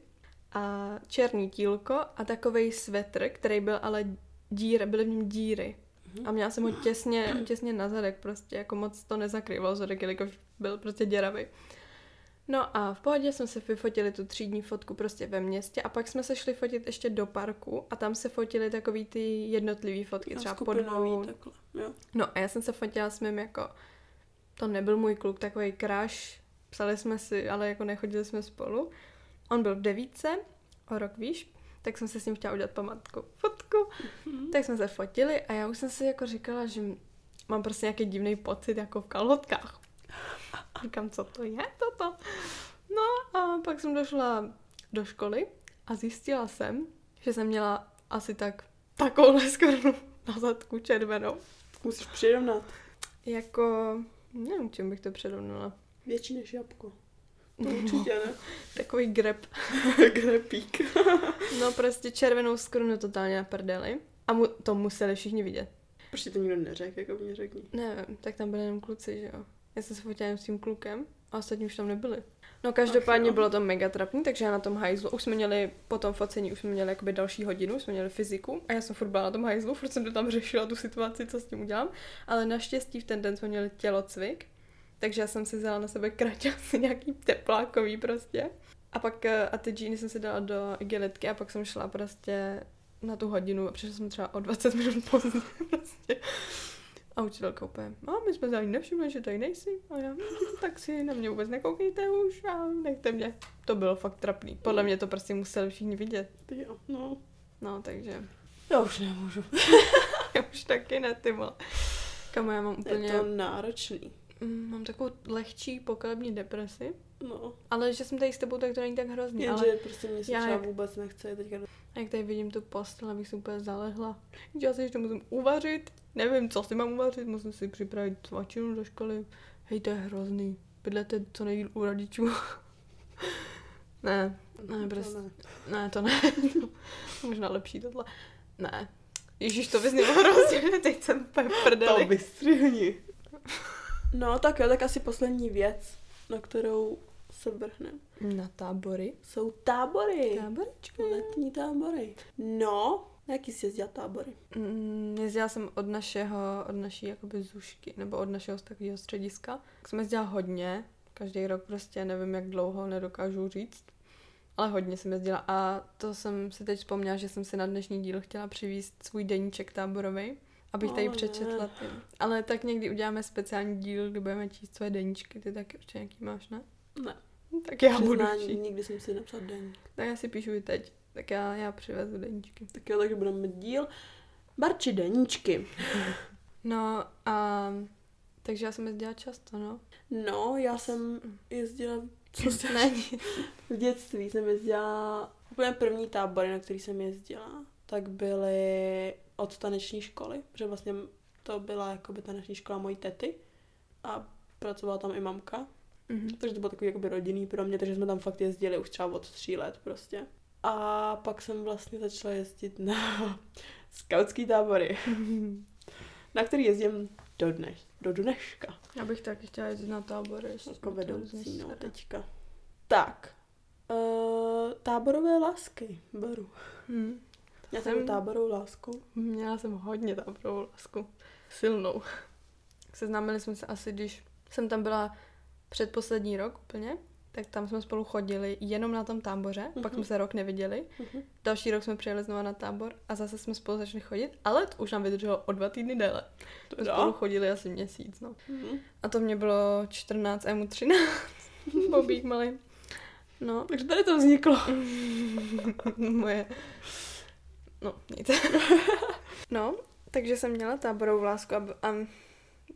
a černý tílko a takovej svetr, který byl ale díry, byly v něm díry. Mhm. A měla jsem ho těsně, těsně na zadek, prostě jako moc to nezakrývalo zadek, jelikož byl prostě děravý. No a v pohodě jsme se vyfotili tu třídní fotku prostě ve městě a pak jsme se šli fotit ještě do parku a tam se fotili takový ty jednotlivý fotky, A třeba po skupinový dvou. takhle, jo. No a já jsem se fotila s mým jako, to nebyl můj kluk, takový crush, psali jsme si, ale jako nechodili jsme spolu. On byl v devíce, o rok výš, tak jsem se s ním chtěla udělat památku fotku. Mhm. Tak jsme se fotili a já už jsem si jako říkala, že mám prostě nějaký divný pocit jako v kalhotkách. Říkám, co to je toto? No a pak jsem došla do školy a zjistila jsem, že jsem měla asi tak takovouhle skvrnu na zadku červenou. Musíš přirovnat. Jako, nevím, čím bych to předovnala. Větší než jabko. To určitě ne. Takový grep. Grepík. No prostě červenou skvrnu totálně na prdeli. A mu, to museli všichni vidět. Proč to nikdo neřekl, jako mě řekni. Nevím, tak tam byli jenom kluci, že jo. Já jsem se fotila jen s tím klukem a ostatní už tam nebyli. No každopádně jo. bylo to mega trapný, takže já na tom hajzlu, už jsme měli po tom focení, už jsme měli jakoby další hodinu, už jsme měli fyziku a já jsem furt byla na tom hajzlu, furt jsem to tam řešila tu situaci, co s tím udělám, ale naštěstí v ten den jsme měli tělocvik, takže já jsem si vzala na sebe kraťasy nějaký teplákový prostě. A pak eh, a ty džíny jsem si dala do igelitky a pak jsem šla prostě na tu hodinu a přišla jsem třeba o 20 minut pozdě prostě. A učitelka úplně, a my jsme se ani nevšimli, že tady nejsi. A já, "Hm, tak si na mě vůbec nekoukejte už a nechte mě. To bylo fakt trapný. Podle mě to prostě museli všichni vidět. Jo, no. No, takže Já už nemůžu. já už taky ne, ty vole. Kamo, já mám úplně, Je to náročný. mm, mám takovou lehčí pokalební depresi, No. ale že jsem tady s tebou, tak to není tak hrozný. Jenže Ale prostě mě se já třeba jak- vůbec nechce teďka a jak tady vidím tu postel, abych si úplně zalehla. Já si ještě musím uvařit, nevím, co si mám uvařit, musím si připravit svačinu do školy. Hej, to je hrozný. Bydlete co nejdíl u rodičů. ne, ne, To prostě, ne. ne, to ne. možná lepší tohle. Ne. Ježíš, to vyznělo hrozně, teď jsem úplně To vystřihni. No tak jo, tak asi poslední věc, na kterou se vrhne. Na tábory. Jsou tábory. Táboričky. Letní tábory. No, jaký jsi jezdila tábory? Mm, jezdila jsem od našeho, od naší jakoby zušky, nebo od našeho takového střediska. Tak jsem jezdila hodně, každý rok prostě nevím jak dlouho, nedokážu říct. Ale hodně jsem jezdila a to jsem si teď vzpomněla, že jsem si na dnešní díl chtěla přivízt svůj deníček táborový. abych tady Ale přečetla ty. Ale tak někdy uděláme speciální díl, kdy budeme číst své deníčky, ty taky určitě nějaký máš, ne? Ne. Tak já budu nikdy jsem si napsat den. Tak já si píšu i teď. Tak já, já přivezu deníčky. Tak jo, takže budeme mít díl. Barči deníčky. No a takže já jsem jezdila často, no. No, já jsem jezdila, co jste Ne, V dětství jsem jezdila, úplně první tábory, na který jsem jezdila, tak byly od taneční školy, protože vlastně to byla jakoby taneční škola mojí tety a pracovala tam i mamka, Mhm. takže to bylo takový jakoby rodinný pro mě, takže jsme tam fakt jezdili už třeba od tří let prostě. A pak jsem vlastně začala jezdit na skautský tábory, na který jezdím do dneš, do dneška, Já bych taky chtěla jezdit na tábory. jako vedoucí, no teďka. Tak, uh, táborové lásky beru. Hm. Já Jsem- jsem táborovou lásku. Měla jsem hodně táborovou lásku. Silnou. Seznámili jsme se asi, když jsem tam byla předposlední rok úplně, tak tam jsme spolu chodili jenom na tom táboře, mm-hmm. pak Mhm. jsme se rok neviděli. Mhm. Další rok jsme přijeli znova na tábor a zase jsme spolu začali chodit, ale to už nám vydrželo o dva týdny déle. Jsme spolu chodili asi měsíc, no. Mhm. A to mě bylo 14 a mu 13. Bobík malý. No, Takže tady to vzniklo. moje... No, nic. no, takže jsem měla táborovou lásku a, a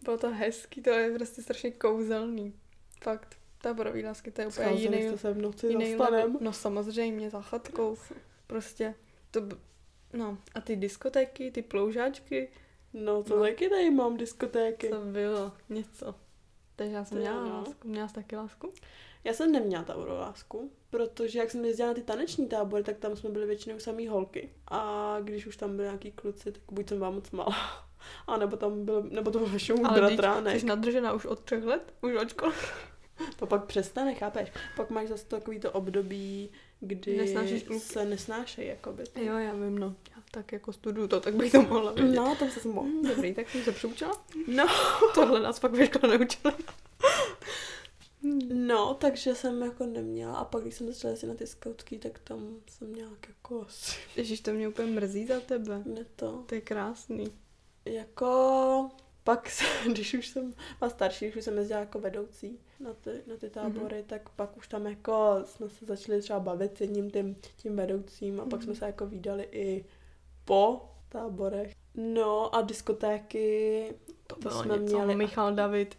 bylo to hezký, to je prostě strašně kouzelný. Fakt, táborový lásky, to je úplně Scházeli jiný, jste se v noci jiný za level. stanem. No samozřejmě, za chatkou, prostě. To b... No, a ty diskotéky, ty ploužáčky, No, to No. taky tady mám diskotéky. to bylo něco. Takže já jsem To měla no. lásku. Měla jsi taky lásku? Já jsem neměla táborovou lásku, protože jak jsem jezdila na ty taneční tábory, tak tam jsme byli většinou samý holky. A když už tam byli nějaký kluci, tak buď jsem byla moc malá, a nebo tam byl, nebo to byl většinou můj Ale bratránek. Jsi nadržená už od třech let? Už od školy? To pak přestane, chápeš? Pak máš zase takový to období, kdy Nesnášíš kluky. se nesnášejí, jakoby. Jo, já vím, no. Já tak jako studuju to, tak bych to mohla vědět. No, tam se mohla. Mm, Dobrý, tak jsem se přiučila. No. Tohle nás pak ve škole neučili. No, takže jsem jako neměla a pak když jsem začala jezdit na ty skautky, tak tam jsem nějak jako asi Ježíš, to mě úplně mrzí za tebe. ne to. To je krásný. Jako pak, se, když už jsem byla starší, když už jsem jezdila jako vedoucí na ty, na ty tábory, mm-hmm. tak pak už tam jako jsme se začali třeba bavit s jedním tím, tím vedoucím a pak Mhm. jsme se jako výdali i po táborech. No a diskotéky, To To bylo jsme něco. měli- Michal David.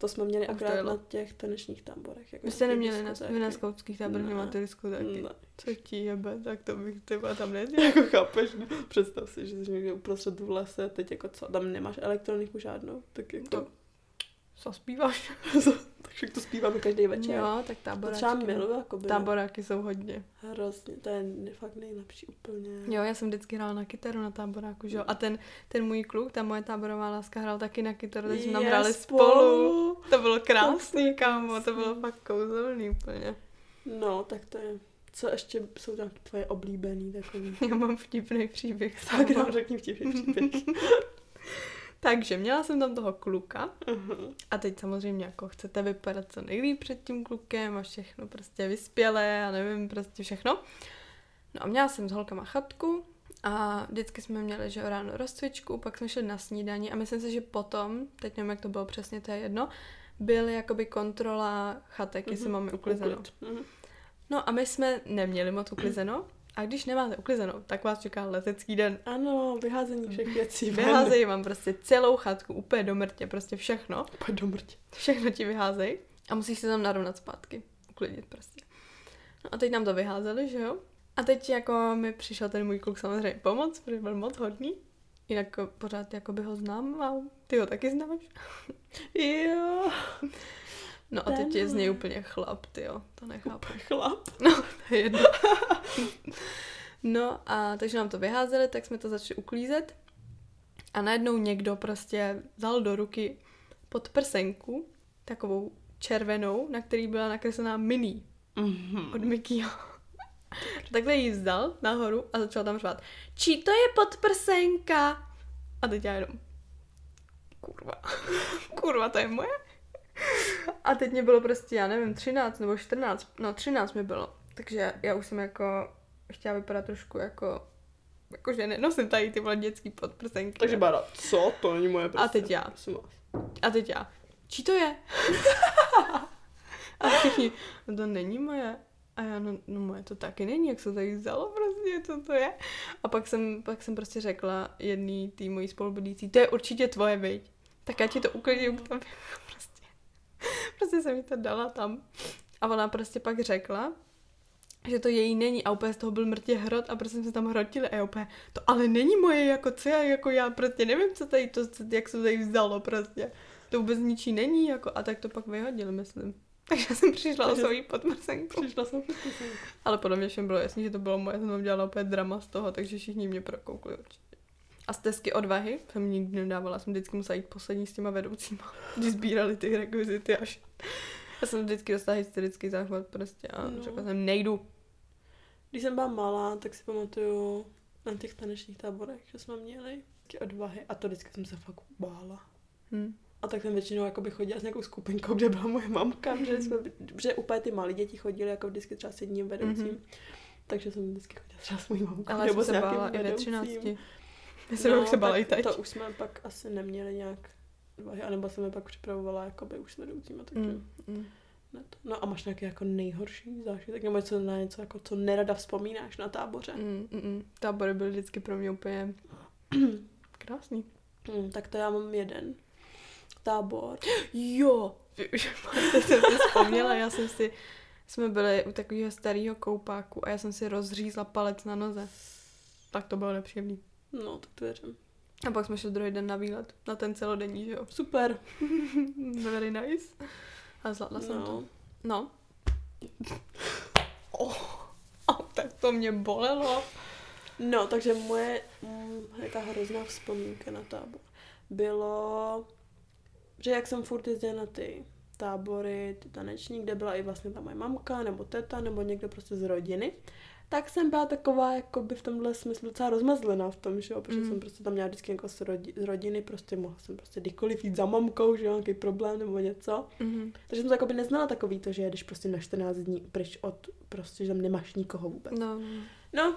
To jsme měli to akorát na těch tanečních táborech. Jako Vy jste neměli na, na skautských táborech Ne. nemáte diskotéky. Ne. Co ti jebe, tak to bych třeba tam nejezdila. Jako chápeš, ne? představ si, že jsi někde uprostřed v lese, teď jako co, tam nemáš elektroniku žádnou, tak jako, To zaspíváš. takže to zpíváme každý večer. Jo, tak to táboráčky. třeba miluju, jako Táboráky jsou hodně. hrozně, to je fakt nejlepší úplně. Jo, já jsem vždycky hrála na kytaru na táboráku, že jo. A ten, ten můj kluk, ta moje táborová láska, hrál taky na kytaru, takže jsme tam hráli spolu. To bylo krásný, kámo, to bylo fakt kouzelný úplně. No, tak to je, co ještě jsou tam tvoje oblíbený takový? Já mám vtipný příběh. Tak nám řekni vtipný příběh. Takže měla jsem tam toho kluka Mhm. a teď samozřejmě jako chcete vypadat co nejlíp před tím klukem a všechno prostě vyspělé a nevím, prostě všechno. No a měla jsem s holkama chatku a vždycky jsme měli, že ráno rozcvičku, pak jsme šli na snídani a myslím si, že potom, teď nevím, jak to bylo přesně, to je jedno, byl jakoby kontrola chatek, jestli Mhm. máme uklizeno. Mhm. No a my jsme neměli moc uklizeno a když nemáte uklizeno, tak vás čeká letecký den. Ano, vyházení všech věcí. Vyházejí vám prostě celou chatku, úplně do mrtě, prostě všechno. Pojď do mrtě. Všechno ti vyházejí a musíš se tam narovnat zpátky. Uklidnit prostě. No a teď nám to vyházeli, že jo? A teď jako mi přišel ten můj kluk samozřejmě pomoc, protože byl moc hodný. Jinak pořád jako by ho znám a ty ho taky znáš. Jo, No a teď je z něj úplně chlap, ty jo, to nechápu. úplně chlap. No, to je jedno. No a takže nám to vyházeli, tak jsme to začali uklízet. A najednou někdo prostě vzal do ruky podprsenku, takovou červenou, na který byla nakreslená mini Mhm. od Mickeyho. Takhle ji vzdal nahoru a začal tam řvát, čí to je podprsenka? A teď já jenom, kurva, kurva, to je moje? A teď mě bylo prostě, já nevím, 13 nebo 14, no 13 mi bylo. Takže já už jsem jako chtěla vypadat trošku jako jakože nenosím tady ty vole dětský podprsenky. Takže Bára, co? To není moje prostě. A teď já. Prosím vás. A teď já. Čí to je? a všichni, no to není moje. A já, no, no moje to taky není, jak se tady vzalo prostě, co to je. A pak jsem, pak jsem prostě řekla jedný tý mojí spolubydlící, to je určitě tvoje, viď? Tak já ti to uklidím k tobě. Prostě, prostě jsem mi to dala tam. A ona prostě pak řekla, že to její není a úplně z toho byl mrtě hrot a prostě jsme se tam hrotili a já úplně, to ale není moje, jako co já, jako já prostě nevím, co tady to, co, jak se to tady vzalo prostě. To vůbec ničí není, jako a tak to pak vyhodili, myslím. Takže jsem přišla Takže- o svoji podmrsenku. Přišla jsem. Ale podle mě všem bylo jasný, že to bylo moje, jsem tam dělala opět drama z toho, takže všichni mě prokoukli určitě. A stezky odvahy jsem nikdy nedávala, jsem vždycky musela jít poslední s těma vedoucíma, když sbírali ty rekvizity až. Já jsem vždycky dostala hysterický záchvat prostě a no. řekla jsem nejdu. Když jsem byla malá, tak si pamatuju na těch tanečních táborech, že jsme měli ty odvahy a to vždycky jsem se fakt bála. Hmm. A tak jsem většinou chodila s nějakou skupinkou, kde byla moje mamka, že, jsme, že úplně ty malí děti chodili jako vždycky třeba s jedním vedoucím. Mm-hmm. Takže jsem vždycky chodila třeba s mojí mamkou. Ale nebo jsem se bála i ve 13. My no, jako se no, se balej teď. To už jsme pak asi neměli nějak váhy, anebo jsem je pak připravovala jakoby už sledoucíma, takže... Mm, mm. Ne to. No a máš nějaký jako nejhorší zážitek, nebo něco na něco, jako, co nerada vzpomínáš na táboře? Mm, mm, mm. Tábory byly vždycky pro mě úplně krásný. Mm, tak to já mám jeden tábor. Jo! už jsem si vzpomněla, já jsem si, jsme byli u takového starého koupáku a já jsem si rozřízla palec na noze. Tak to bylo nepříjemný. No, tak to věřím. A pak jsme šli druhý den na výlet, na ten celodenní, že jo. Super. Very nice. A zvládla jsem to. No. No. Oh, oh, tak to mě bolelo. no, takže moje mm, ta hrozná vzpomínka na tábor bylo, že jak jsem furt jezdila na ty tábory, ty taneční, kde byla i vlastně ta moje mamka, nebo teta, nebo někdo prostě z rodiny, tak jsem byla taková, jako by v tomhle smyslu docela rozmazlená v tom, že jo, protože Mm. jsem prostě tam měla vždycky jako z, rodi, z rodiny, prostě mohla jsem prostě kdykoliv jít za mamkou, že jo, nějaký problém nebo něco. Mhm. Takže jsem to jako by neznala takový to, že jedeš prostě na 14 dní pryč od, prostě, že tam nemáš nikoho vůbec. No, no. No,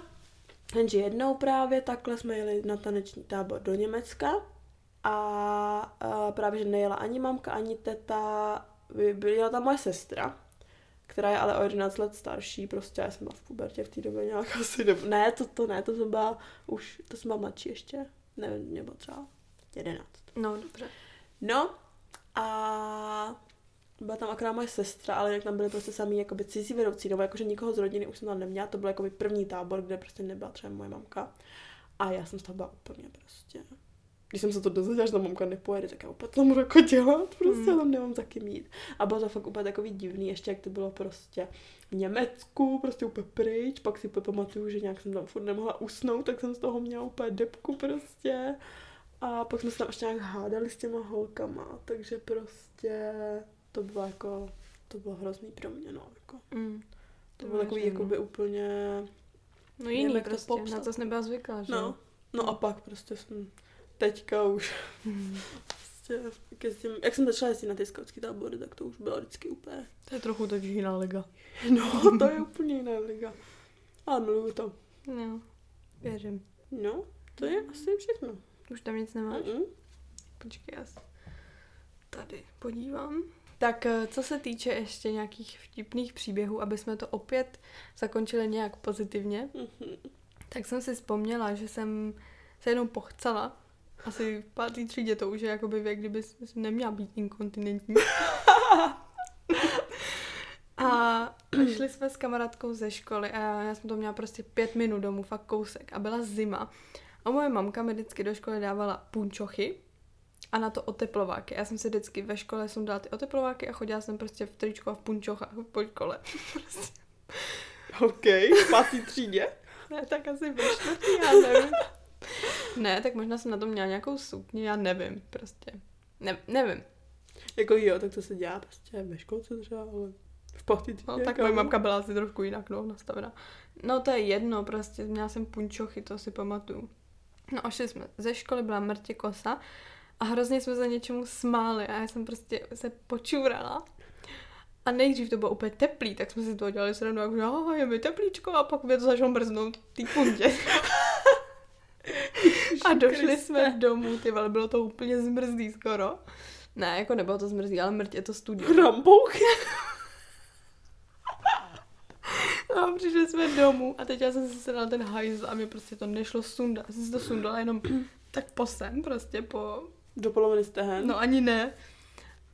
jenže jednou právě takhle jsme jeli na taneční tábor do Německa a, a právě, že nejela ani mamka, ani teta, by- byla tam moje sestra, která je ale o 11 let starší, prostě já jsem byla v pubertě v té době nějak asi, nebo, ne, to, to ne, to jsem byla už, to jsem byla mladší ještě, nevím, mě bylo třeba 11. no dobře. No a byla tam akorát moje sestra, ale jak tam byly prostě samý jakoby cizí vedoucí, nebo jakože nikoho z rodiny už jsem tam neměla, to byl jakoby první tábor, kde prostě nebyla třeba moje mamka. A já jsem z toho byla úplně prostě. Když jsem se to dozvěděla, že ta mamka nepojede, tak já úplně to můžu jako dělat, prostě Hmm. já tam nemám za kým jít. A bylo to fakt úplně takový divný, ještě jak to bylo prostě v Německu, prostě úplně pryč, pak si pamatuju, že nějak jsem tam furt nemohla usnout, tak jsem z toho měla úplně depku prostě. A pak jsme se tam ještě nějak hádali s těma holkama, takže prostě to bylo jako, to bylo hrozný pro mě, no, jako. Mm. To bylo takový věřím, jakoby úplně, No jiný to prostě, popsat. na to jsi nebyla zvyklá, že no, no a pak prostě jsem teďka už prostě, jak, jezdím, jak jsem začala jezdit na ty skautský tábory, tak to už bylo vždycky úplně, To je trochu totiž jiná liga. no, to je úplně jiná liga. A miluju to. No, věřím. No, to je asi všechno. Už tam nic nemáš? Mm-mm. Počkej, já se tady podívám. Tak eh, co se týče ještě nějakých vtipných příběhů, aby jsme to opět zakončili nějak pozitivně, Mhm. tak jsem si vzpomněla, že jsem se jednou pochcela. Asi v pátý třídě to už je jakoby věk, kdyby neměla být inkontinentní. A šli jsme s kamarádkou ze školy a já, já jsem to měla prostě pět minut domů, fakt kousek a byla zima. A moje mamka mi vždycky do školy dávala punčochy a na to oteplováky. Já jsem si vždycky ve škole jsem dala ty oteplováky a chodila jsem prostě v tričku a v punčochách po škole. Prostě. OK, v pátý třídě. Ne, tak asi ve čtvrtý, já nevím. Ne, tak možná jsem na tom měla nějakou sukni, já nevím, prostě. Ne, nevím. Jako jo, tak to se dělá prostě ve školce třeba, ale v třídě. No, tak kámo. moje mamka byla asi trošku jinak no, nastavená. No to je jedno, prostě měla jsem punčochy, to si pamatuju. No a šli jsme ze školy, byla mrtě kosa a hrozně jsme se něčemu smáli a já jsem prostě se počurala. A nejdřív to bylo úplně teplý, tak jsme si to dělali srandu, jako, že "Ah, je mi teplíčko a pak mě to začalo mrznout v té puntě. A došli jsme domů, ty vole, bylo to úplně zmrzlý skoro. Ne, jako nebylo to zmrzlý, ale mrtě to studio. Rambouchy. No, přišli jsme domů a teď já jsem si sedala ten hajzl a mi prostě to nešlo sundat. Já jsem si to sundala jenom tak po sem, prostě po... Do poloviny stehen. No ani ne.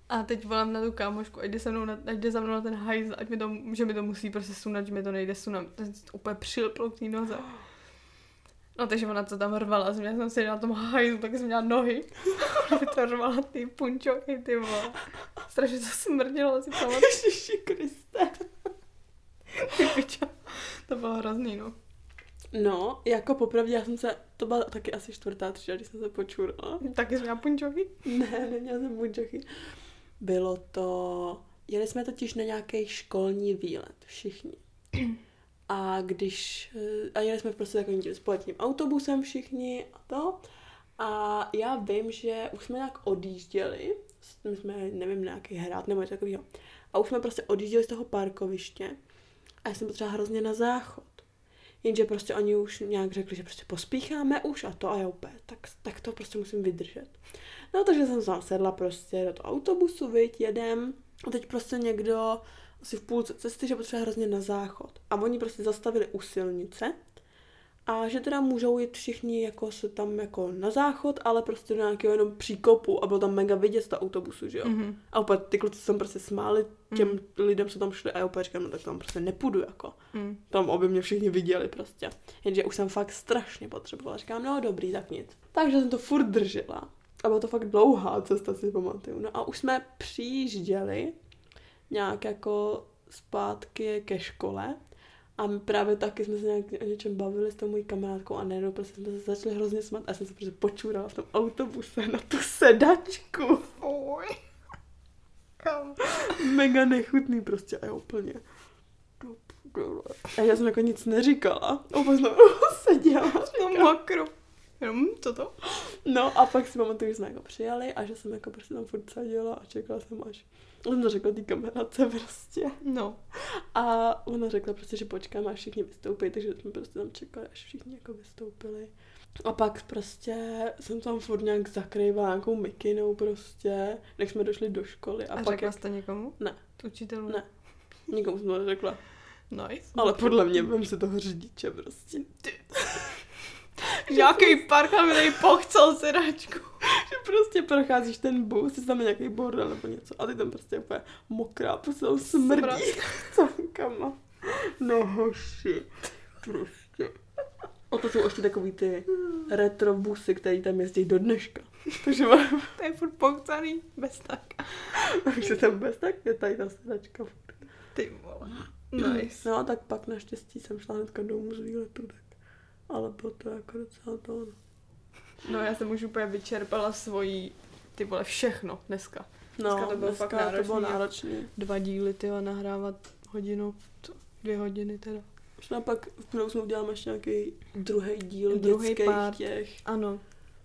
A teď volám na tu kámošku, ať jde, se mnou na, ať jde za mnou na ten hajzl, ať mi to, že mi to musí prostě sundat, že mi to nejde sundat. To je úplně přilplo k té noze. No takže ona to tam rvala, jsem, já jsem si na tom hajzlu, tak jsem měla nohy. To rvala ty punčoky, ty vole. Strašně to smrdilo, si pamatuju. Ježiši Kriste. Ty pičo. To bylo hrozný, no. No, jako popravdě, já jsem se, to byla taky asi čtvrtá třída, když jsem se počurala. Taky jsem měla punčoky? Ne, neměla jsem buňčochy. Bylo to, jeli jsme totiž na nějaký školní výlet, všichni. A když, eh, a jeli jsme prostě takovým tím společným autobusem všichni a to. A já vím, že už jsme nějak odjížděli, my jsme, nevím, nějaký hrát nebo něco takového. A už jsme prostě odjížděli z toho parkoviště a já jsem potřeba hrozně na záchod. Jenže prostě oni už nějak řekli, že prostě pospícháme už a to a já úplně, tak, tak to prostě musím vydržet. No takže jsem sedla prostě do toho autobusu, viď, jedem. A teď prostě někdo asi v půlce cesty, že potřebuje hrozně na záchod. A oni prostě zastavili u silnice a že teda můžou jít všichni jako se tam jako na záchod, ale prostě do nějakého jenom příkopu a bylo tam mega vidět z toho autobusu, že jo. Mhm. A úplně ty kluci se tam prostě smáli těm lidem, co tam šli a já úplně říkám, no tak tam prostě nepůjdu jako. Mm. Tam aby mě všichni viděli prostě. Jenže už jsem fakt strašně potřebovala. Říkám, no dobrý, tak nic. Takže jsem to furt držela. A byla to fakt dlouhá cesta, si pamatuju. No a už jsme přijížděli nějak jako zpátky ke škole. A my právě taky jsme se nějak o něčem bavili s tou mojí kamarádkou a najednou prostě jsme se začali hrozně smát a já jsem se prostě počurala v tom autobuse na tu sedačku. Kam? Mega nechutný prostě a já úplně. A já jsem jako nic neříkala. Úplně jsem seděla. No makro. Jenom co to? No a pak si pamatuju, že jsme jako přijali a že jsem jako prostě tam furt seděla a čekala jsem až. On to řekl té kameradce prostě. No. A ona řekla prostě, že počkáme, až všichni vystoupí, takže jsme prostě tam čekali, až všichni jako vystoupili. A pak prostě jsem tam furt nějak zakrývala nějakou mikinou prostě, než jsme došli do školy. A, A, pak řekla jak... jste někomu? Ne. Učitelů? Ne. Nikomu jsem to neřekla. Nice. Ale podle mě vím si toho řidiče prostě. Nějaký parka mi tady pochcel sedačku. Že prostě procházíš ten bus, jsi tam nějaký bordel nebo něco a ty tam prostě úplně mokrá, prostě tam smrdí cankama. No hoši, prostě. A to jsou ještě takový ty retro busy, které tam jezdí do dneška. Takže mám, To je furt pochcaný. Bez tak. takže tam bez tak je tady ta sedačka. Ty vole. Nice. No a tak pak naštěstí jsem šla hnedka domů z výletu, tak. Ale bylo to jako docela to. no. Já jsem už úplně vyčerpala svoji, ty vole, všechno dneska. No, Dneska to bylo fakt to bylo náročný. náročný. Dva díly, ty nahrávat hodinu, co, dvě hodiny teda. Možná pak v budoucnu uděláme ještě nějaký druhý díl Druhý part. těch. Ano,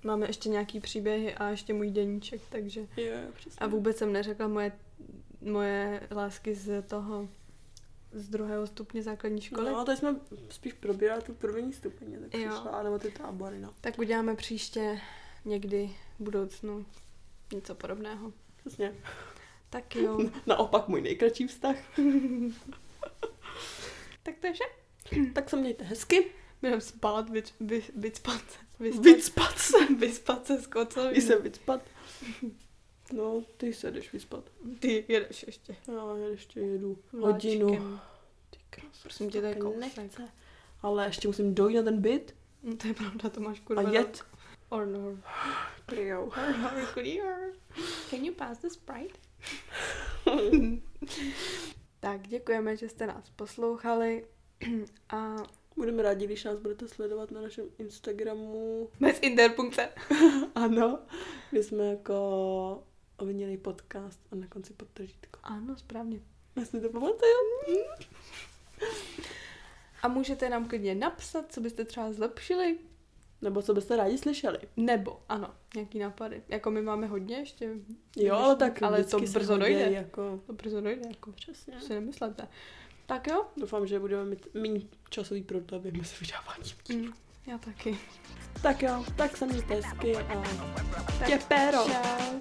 máme ještě nějaký příběhy a ještě můj deníček, takže... Jo, jo, přesně. A vůbec jsem neřekla moje, moje lásky z toho, z druhého stupně základní školy. No, tady jsme spíš probírali tu první stupeň, tak Jo. přišla, nebo ty tábory, no. Tak uděláme příště někdy v budoucnu něco podobného. Přesně. Tak jo. Naopak můj nejkratší vztah. tak to je vše. tak se mějte hezky. Budeme spát, vy, vy, vyspat se. Vyspat, Vycpat se. vyspat se s kocem. Jdi se vycpat. No, ty se jdeš vyspat. Ty jedeš ještě. Já ještě jedu hodinu. Vláčkem. Ty krás, Prosím tě, to je nechce. Ale ještě musím dojít na ten byt No, to je pravda, to máš a kurva. jet. Or no. Jo. Or clear. Can you pass the Sprite? tak děkujeme, že jste nás poslouchali a Budeme rádi, když nás budete sledovat na našem Instagramu. bez interpunkce. Ano, my jsme jako ovinilý podcast a na konci podtržítko. Ano, správně. Já si to pamatuju. A můžete nám klidně napsat, co byste třeba zlepšili, Nebo co byste rádi slyšeli. nebo, ano, nějaký nápady. Jako my máme hodně ještě. Jo, ale tak ale to brzo dojde. Jako, To brzo dojde, jako přesně. si nemyslete. Tak jo, Doufám, že budeme mít méně časový prodlevy mezi vydáváním. mm. Já taky. Tak jo, tak se mějte hezky a Tak tě péro. Čau.